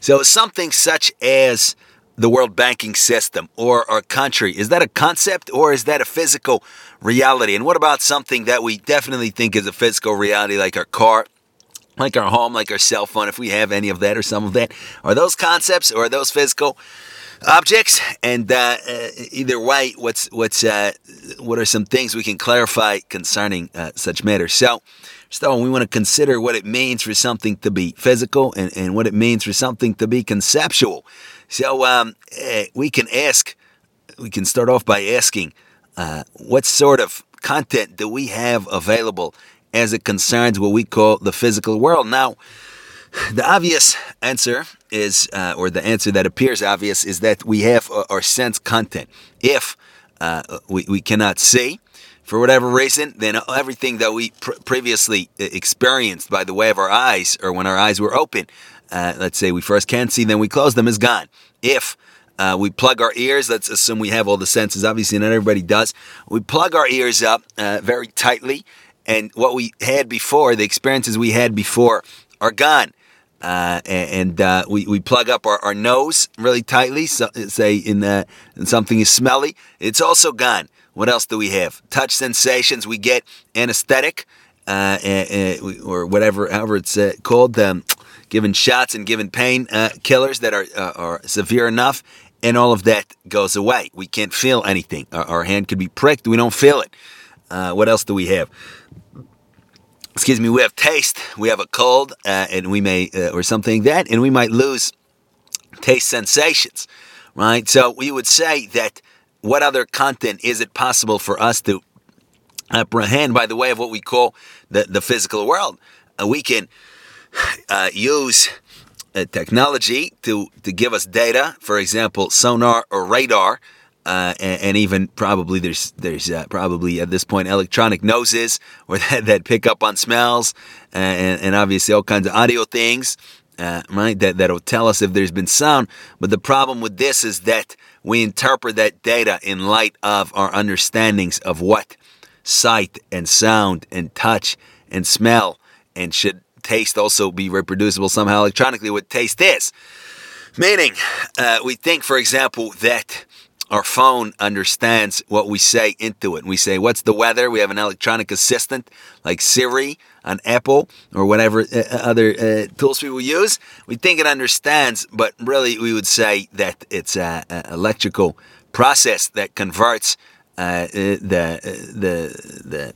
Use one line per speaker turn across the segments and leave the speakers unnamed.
So something such as the world banking system or our country, is that a concept or is that a physical reality? And what about something that we definitely think is a physical reality, like our car? Like our home, like our cell phone, if we have any of that or some of that. Are those concepts or are those physical objects? And uh, uh, either way, what's what's uh, what are some things we can clarify concerning uh, such matters? So, so we want to consider what it means for something to be physical and, and what it means for something to be conceptual. So um, uh, we can ask, we can start off by asking, uh, what sort of content do we have available as it concerns what we call the physical world? Now, the obvious answer is, uh, or the answer that appears obvious, is that we have our sense content. If uh, we, we cannot see, for whatever reason, then everything that we pr- previously experienced by the way of our eyes, or when our eyes were open, uh, let's say we first can't see, then we close them, is gone. If uh, we plug our ears, let's assume we have all the senses, obviously not everybody does. We plug our ears up uh, very tightly, and what we had before, the experiences we had before, are gone. Uh, and uh, we, we plug up our, our nose really tightly, so, say in, uh, in something is smelly, it's also gone. What else do we have? Touch sensations, we get anesthetic, uh, or whatever, however it's uh, called. Um, given shots and given pain uh, killers that are, uh, are severe enough, and all of that goes away. We can't feel anything. Our, our hand could be pricked, we don't feel it. Uh, what else do we have? Excuse me, we have taste, we have a cold, uh, and we may, uh, or something like that, and we might lose taste sensations, right? So we would say that what other content is it possible for us to apprehend by the way of what we call the, the physical world? Uh, we can uh, use uh, technology to, to give us data, for example, sonar or radar, uh, and, and, even probably there's there's uh, probably at this point electronic noses or that, that pick up on smells, uh, and, and, obviously all kinds of audio things, uh, right? That that'll tell us if there's been sound. But the problem with this is that we interpret that data in light of our understandings of what sight and sound and touch and smell and should taste also be reproducible somehow electronically what taste is. Meaning, uh, we think, for example, that our phone understands what we say into it. We say, What's the weather? We have an electronic assistant like Siri on Apple or whatever uh, other uh, tools we will use. We think it understands, but really we would say that it's an electrical process that converts uh, the, the, the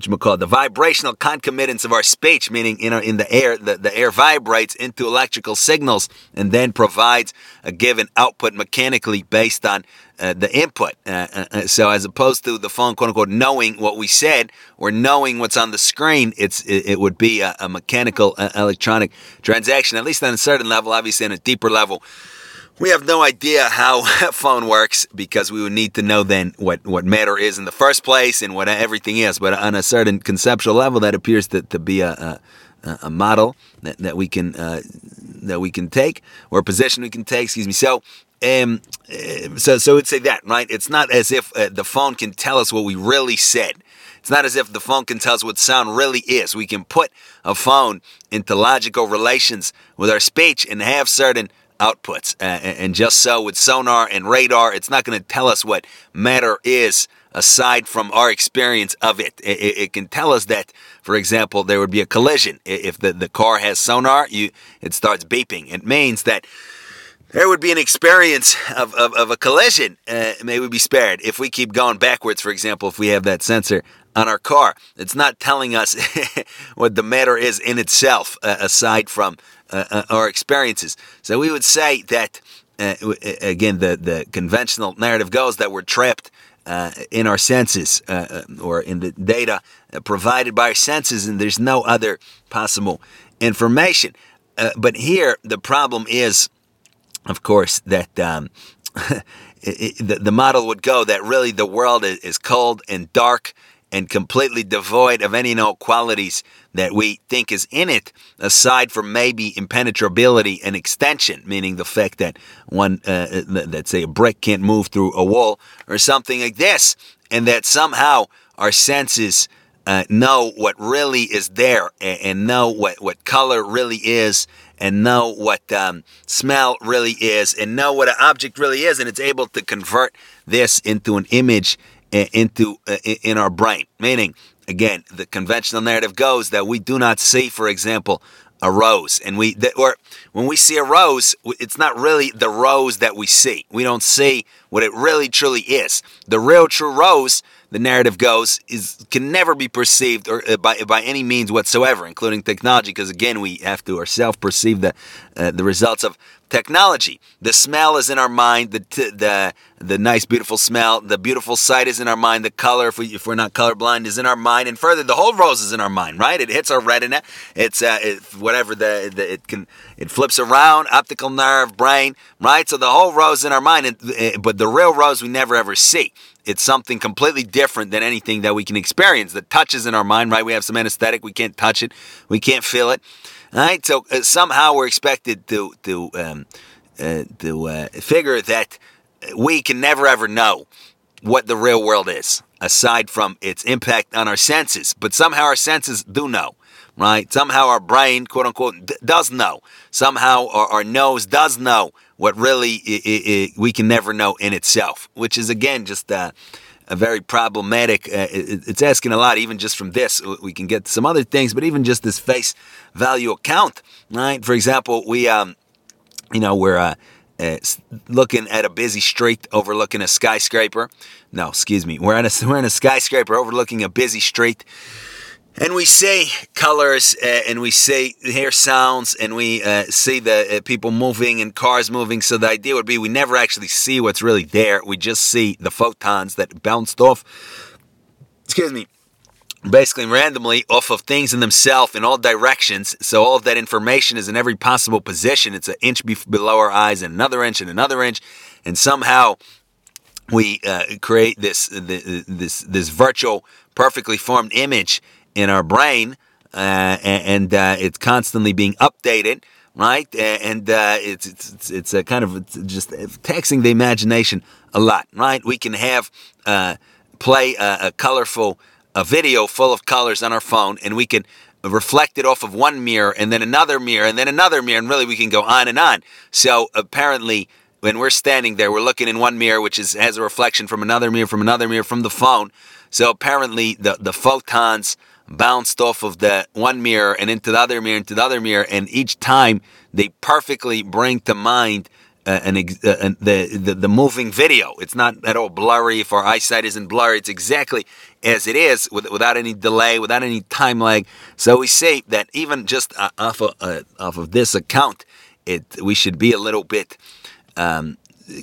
which we call the vibrational concomitants of our speech, meaning in, our, in the air, the, the air vibrates into electrical signals and then provides a given output mechanically based on uh, the input. Uh, uh, uh, so as opposed to the phone, quote unquote, knowing what we said or knowing what's on the screen, it's it, it would be a, a mechanical electronic transaction, at least on a certain level, obviously on a deeper level. We have no idea how a phone works because we would need to know then what, what matter is in the first place and what everything is. But on a certain conceptual level, that appears to, to be a, a, a model that, that we can uh, that we can take or a position we can take. Excuse me. So um, uh, so so would say that right. It's not as if uh, the phone can tell us what we really said. It's not as if the phone can tell us what sound really is. We can put a phone into logical relations with our speech and have certain outputs. Uh, and just so with sonar and radar, it's not going to tell us what matter is aside from our experience of it. It, it. it, can tell us that, for example, there would be a collision. If the, the car has sonar, you it starts beeping. It means that there would be an experience of, of, of a collision. Uh, may we be spared. If we keep going backwards, for example, if we have that sensor on our car, it's not telling us what the matter is in itself, uh, aside from uh, uh, our experiences. So we would say that, uh, again, the, the conventional narrative goes that we're trapped uh, in our senses uh, uh, or in the data provided by our senses, and there's no other possible information. but here, the problem is, of course, that. Um, it, it, the, the model would go that really the world is, is cold and dark and completely devoid of any no qualities that we think is in it, aside from maybe impenetrability and extension, meaning the fact that one, uh, let's say a brick can't move through a wall or something like this, and that somehow our senses uh, know what really is there and, and know what, what color really is and know what um, smell really is and know what an object really is, and it's able to convert this into an image uh, into in our brain. Meaning, again, the conventional narrative goes that we do not see, for example, a rose and we or when we see a rose it's not really the rose that we see we don't see what it really truly is the real true rose the narrative goes is can never be perceived or uh, by by any means whatsoever including technology because again we have to ourselves perceive the uh, the results of technology. The smell is in our mind. The t- the the nice, beautiful smell. The beautiful sight is in our mind. The color, if, we, if we're not colorblind, is in our mind. And further, the whole rose is in our mind. Right? It hits our retina. It's uh, it, whatever the, the, it can. It flips around, optical nerve, brain. Right? So the whole rose in our mind. Uh, but the real rose we never ever see. It's something completely different than anything that we can experience. The touch is in our mind. Right? We have some anesthetic. We can't touch it. We can't feel it. Right, so uh, somehow we're expected to to um, uh, to uh, figure that we can never ever know what the real world is, aside from its impact on our senses. But somehow our senses do know, right? Somehow our brain, quote unquote, d- does know. Somehow our, our, nose does know what really I- I- we can never know in itself, which is again just. Uh, a very problematic. Uh, it, it's asking a lot, even just from this. We can get some other things, but even just this face value account, right? For example, we, um, you know, we're uh, uh, looking at a busy street overlooking a skyscraper. No, excuse me. We're in a we're in a skyscraper overlooking a busy street and we see colors uh, and we see hear sounds and we uh, see the uh, people moving and cars moving. So the idea would be we never actually see what's really there. We just see the photons that bounced off excuse me basically randomly off of things in themselves in all directions. So all of that information is in every possible position. It's an inch below our eyes and another inch and another inch. And somehow we uh, create this this this virtual perfectly formed image in our brain, uh, and, uh, it's constantly being updated, right? And uh, it's it's it's a kind of just taxing the imagination a lot, right? We can have uh, play a, a colorful a video full of colors on our phone, and we can reflect it off of one mirror, and then another mirror, and then another mirror, and really we can go on and on. So apparently when we're standing there, we're looking in one mirror, which is has a reflection from another mirror, from another mirror, from the phone. So apparently, the the photons bounced off of the one mirror and into the other mirror, into the other mirror, and each time they perfectly bring to mind uh, an ex- uh, the, the, the moving video. It's not at all blurry. If our eyesight isn't blurry, it's exactly as it is, with, without any delay, without any time lag. So we say that even just uh, off of, uh, off of this account, it we should be a little bit. Um,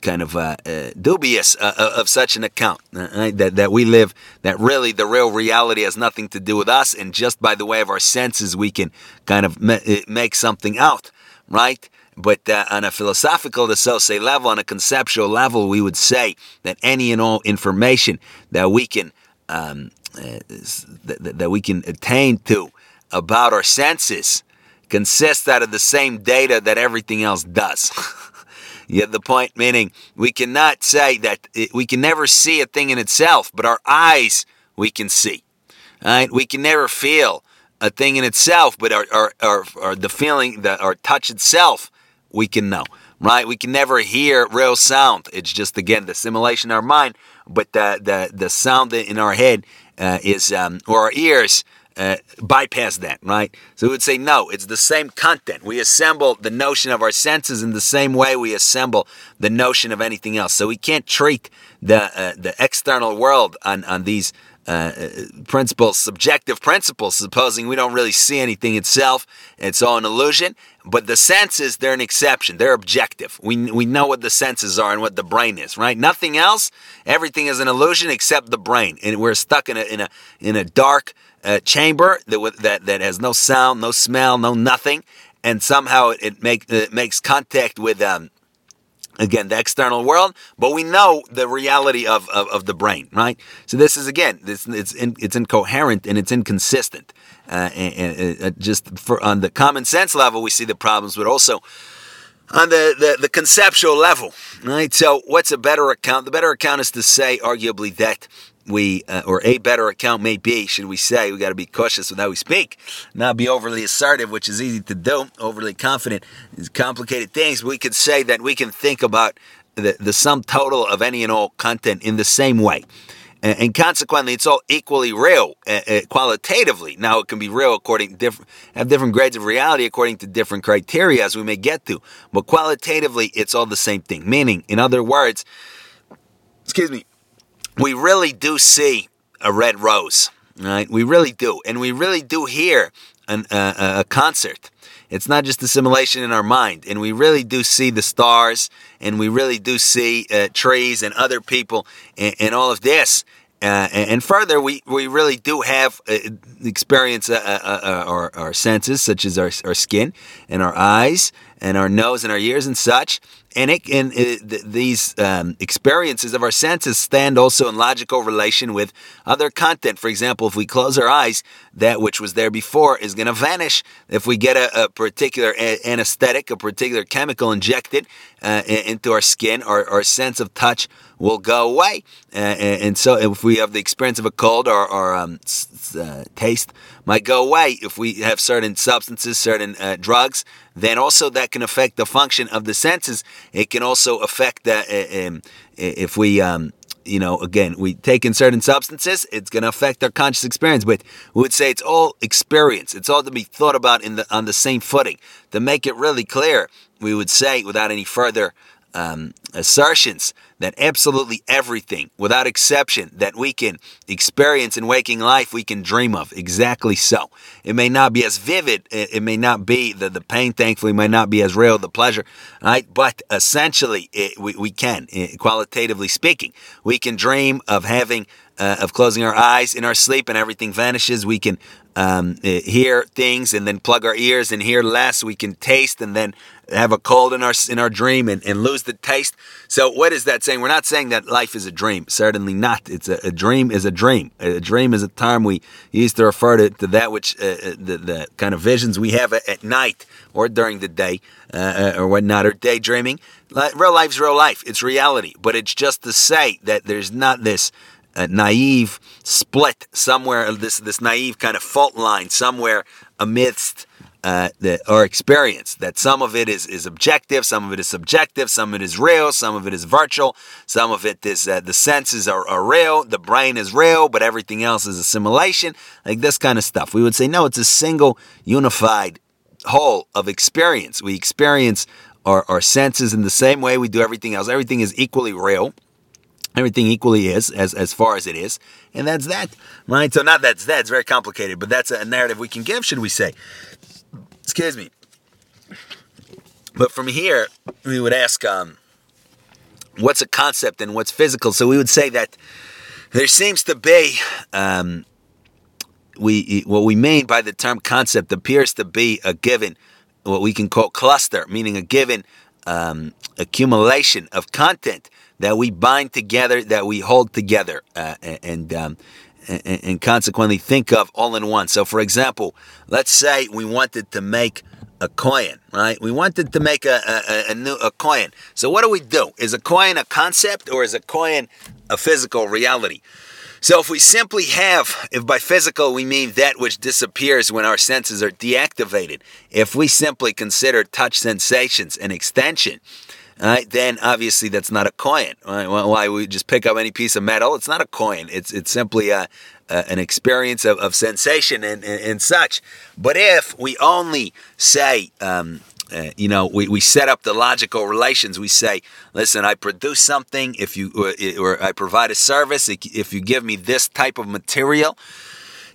kind of uh, uh, dubious uh, uh, of such an account right? that that we live that really the real reality has nothing to do with us and just by the way of our senses we can kind of uh, make something out right but uh, on a philosophical to so say level on a conceptual level we would say that any and all information that we can um, that we can attain to about our senses consists out of the same data that everything else does Get the point? Meaning, we cannot say that it, we can never see a thing in itself, but our eyes we can see. Right? We can never feel a thing in itself, but our, our, our, our the feeling, that our touch itself, we can know. Right? We can never hear real sound. It's just again the simulation in our mind, but the the the sound in our head uh, is um, or our ears uh, bypass that, right? So we would say, no, it's the same content. We assemble the notion of our senses in the same way we assemble the notion of anything else. So we can't treat the uh, the external world on on these uh, principles, subjective principles, supposing we don't really see anything itself. It's all an illusion. But the senses, they're an exception. They're objective. We, we know what the senses are and what the brain is, right? Nothing else. Everything is an illusion except the brain. And we're stuck in a, in a, in a dark, uh, chamber that, that that has no sound, no smell, no nothing, and somehow it, it make it makes contact with um, again the external world, but we know the reality of, of, of the brain, right? So this is again, this it's in, it's incoherent and it's inconsistent. Uh, and, and, uh, just for, on the common sense level, we see the problems, but also on the, the, the conceptual level, right? So, what's a better account? The better account is to say, arguably, that we uh, or a better account may be, should we say, we got to be cautious with how we speak, not be overly assertive, which is easy to do. Overly confident is complicated things. We could say that we can think about the, the sum total of any and all content in the same way. And, and consequently, it's all equally real uh, uh, qualitatively. Now, it can be real according to different, have different grades of reality according to different criteria as we may get to. But qualitatively, it's all the same thing. Meaning, in other words, excuse me, we really do see a red rose, right? We really do, and we really do hear an, uh, a concert. It's not just assimilation in our mind, and we really do see the stars, and we really do see uh, trees and other people, and, and all of this. Uh, and further, we, we really do have uh, experience uh, uh, uh, our, our senses, such as our, our skin and our eyes and our nose and our ears and such. And, it, and it, th- these um, experiences of our senses stand also in logical relation with other content. For example, if we close our eyes, that which was there before is going to vanish. If we get a, a particular a- anesthetic, a particular chemical injected uh, into our skin, our, our sense of touch will go away. Uh, and so if we have the experience of a cold, our, our um, uh, taste might go away. If we have certain substances, certain uh, drugs, then also that can affect the function of the senses. It can also affect that uh, um, if we, um, you know, again, we take in certain substances, it's going to affect our conscious experience. But we would say it's all experience. It's all to be thought about in the on the same footing. To make it really clear, we would say without any further um, assertions that absolutely everything, without exception, that we can experience in waking life, we can dream of. Exactly so. It may not be as vivid. It, may not be the, the pain, thankfully, might not be as real, the pleasure, right? But essentially, it, we, we can, qualitatively speaking, we can dream of having uh, of closing our eyes in our sleep and everything vanishes. We can um, uh, hear things and then plug our ears and hear less. We can taste and then have a cold in our in our dream and, and lose the taste. So what is that saying? We're not saying that life is a dream. Certainly not. It's a, a dream is a dream. A dream is a term we used to refer to, to that which uh, uh the, the kind of visions we have at, night or during the day uh, uh or whatnot or daydreaming. Real life's real life. It's reality. But it's just to say that there's not this a naive split somewhere, this this naive kind of fault line somewhere amidst uh, the, our experience. That some of it is, is objective, some of it is subjective, some of it is real, some of it is virtual, some of it is uh, the senses are, are real, the brain is real, but everything else is assimilation, like this kind of stuff. We would say, no, it's a single unified whole of experience. We experience our, our senses in the same way we do everything else. Everything is equally real. Everything equally is as as far as it is, and that's that, right? So not that's that. It's very complicated, but that's a narrative we can give, should we say? Excuse me. But from here, we would ask, um, what's a concept and what's physical? So we would say that there seems to be um, we what we mean by the term concept appears to be a given what we can call cluster, meaning a given um, accumulation of content that we bind together, that we hold together, uh, and, um, and, and consequently think of all in one. So, for example, let's say we wanted to make a coin, right? We wanted to make a, a, a, new a coin. So what do we do? Is a coin a concept or is a coin a physical reality? So if we simply have, if by physical we mean that which disappears when our senses are deactivated, if we simply consider touch sensations an extension, right, then obviously that's not a coin. Right? Why we just pick up any piece of metal? It's not a coin. It's it's simply a, a an experience of, of sensation and, and, and, such. But if we only say, um, uh, you know, we, we set up the logical relations. We say, listen, I produce something if you or, or I provide a service if you give me this type of material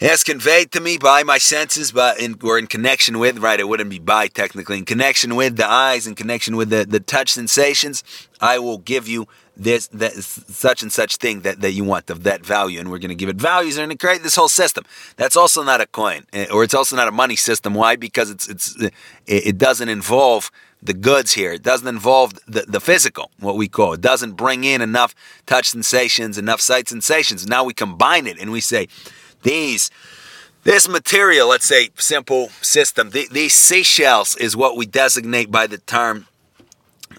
as conveyed to me by my senses, but in, or in connection with, right? It wouldn't be by technically, in connection with the eyes, in connection with the, the touch sensations, I will give you this, that, such and such thing that, that you want of that value, and we're going to give it values, and create this whole system. That's also not a coin, eh, or it's also not a money system. Why? Because it's it's it, it doesn't involve the goods here. It doesn't involve the, the physical, what we call. It doesn't bring in enough touch sensations, enough sight sensations. Now we combine it and we say, these this material, let's say simple system, these seashells is what we designate by the term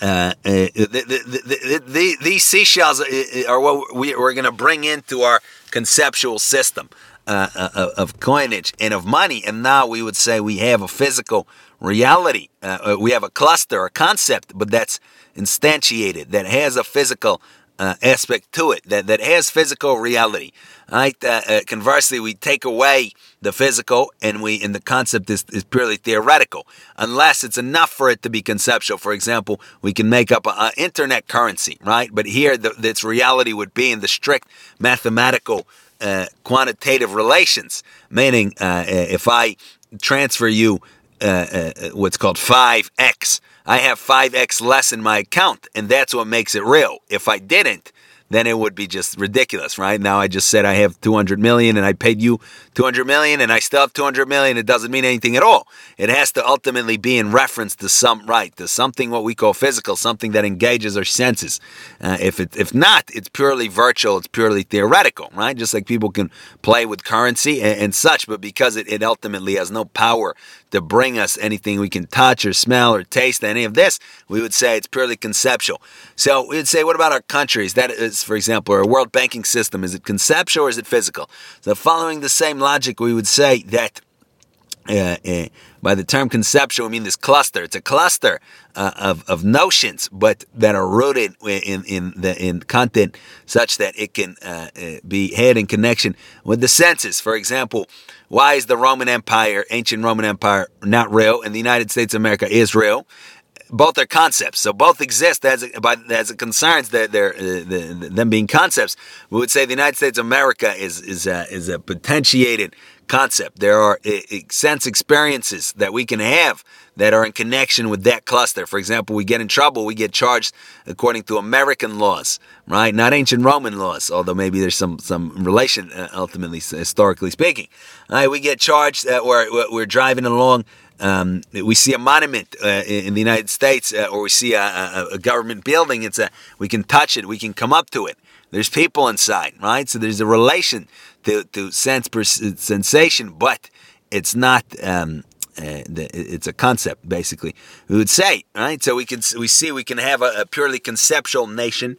uh, the, the, the, these seashells are what we, are going to bring into our conceptual system uh, uh, of coinage and of money. And now we would say we have a physical reality. Uh, we have a cluster, a concept, but that's instantiated, that has a physical uh, aspect to it, that, that has physical reality. Right? Uh, uh, conversely, we take away the physical, and we and the concept is, is purely theoretical, unless it's enough for it to be conceptual. For example, we can make up an internet currency, right? But here, the, its reality would be in the strict mathematical uh, quantitative relations, meaning uh, if I transfer you uh, uh, what's called 5x, I have 5x less in my account, and that's what makes it real. If I didn't, then it would be just ridiculous, right? Now I just said I have 200 million and I paid you 200 million and I still have 200 million. It doesn't mean anything at all. It has to ultimately be in reference to some right, to something what we call physical, something that engages our senses. Uh, if it, if not, it's purely virtual. It's purely theoretical, right? Just like people can play with currency and, and such, but because it, it ultimately has no power to bring us anything we can touch or smell or taste, any of this, we would say it's purely conceptual. So we would say, what about our countries? That is, for example, our world banking system. Is it conceptual or is it physical? So following the same logic, we would say that uh, uh, by the term conceptual, we mean this cluster. It's a cluster uh, of, of notions, but that are rooted in in the in content such that it can uh, uh, be had in connection with the senses. For example, why is the Roman Empire, ancient Roman Empire, not real, and the United States of America is real? both are concepts, so both exist as it, as concerns their, their, uh, the, them being concepts. We would say the United States of America is is a, is a potentiated concept. There are uh, sense experiences that we can have that are in connection with that cluster. For example, we get in trouble, we get charged according to American laws, right? Not ancient Roman laws, although maybe there's some some relation uh, ultimately historically speaking. All right, we get charged that we're we're driving along um, we see a monument uh, in the United States, uh, or we see a, a, a, government building. It's a we can touch it, we can come up to it. There's people inside, right? So there's a relation to, to sense sensation, but it's not. Um, uh, it's a concept, basically. We would say, right? So we can we see we can have a, a purely conceptual nation.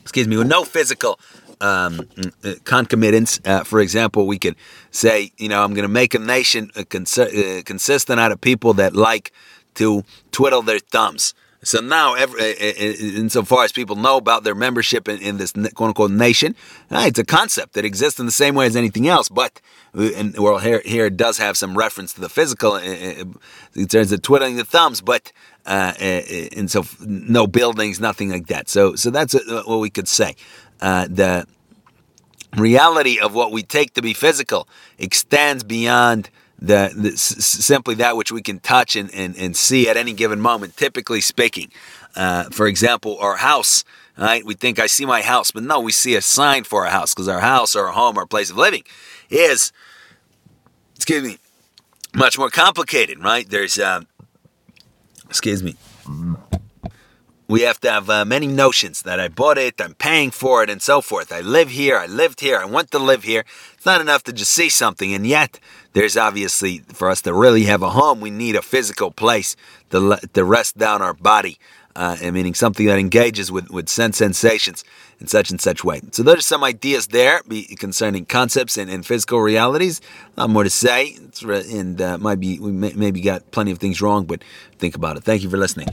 Excuse me, with no physical um, uh, concomitants. Uh, for example, we could say, you know, I'm going to make a nation cons- uh, consistent out of people that like to twiddle their thumbs. So now, every, uh, uh, insofar as people know about their membership in, in this quote unquote nation, it's a concept that exists in the same way as anything else. But and well, here here it does have some reference to the physical in terms of twiddling the thumbs, but uh, and so no buildings, nothing like that. So so that's what we could say uh, the reality of what we take to be physical extends beyond the simply that which we can touch and, and, and see at any given moment, typically speaking. Uh, for example, our house, right? We think I see my house, but no, we see a sign for our house because our house our home, our place of living is, excuse me, much more complicated, right? There's, uh, excuse me, we have to have uh, many notions that I bought it, I'm paying for it, and so forth. I live here, I lived here, I want to live here. It's not enough to just see something, and yet there's obviously, for us to really have a home, we need a physical place to, to rest down our body, uh, meaning something that engages with, with sense sensations in such and such way. So those are some ideas there concerning concepts and, and physical realities. A lot more to say, and uh, might be we may, maybe got plenty of things wrong, but think about it. Thank you for listening.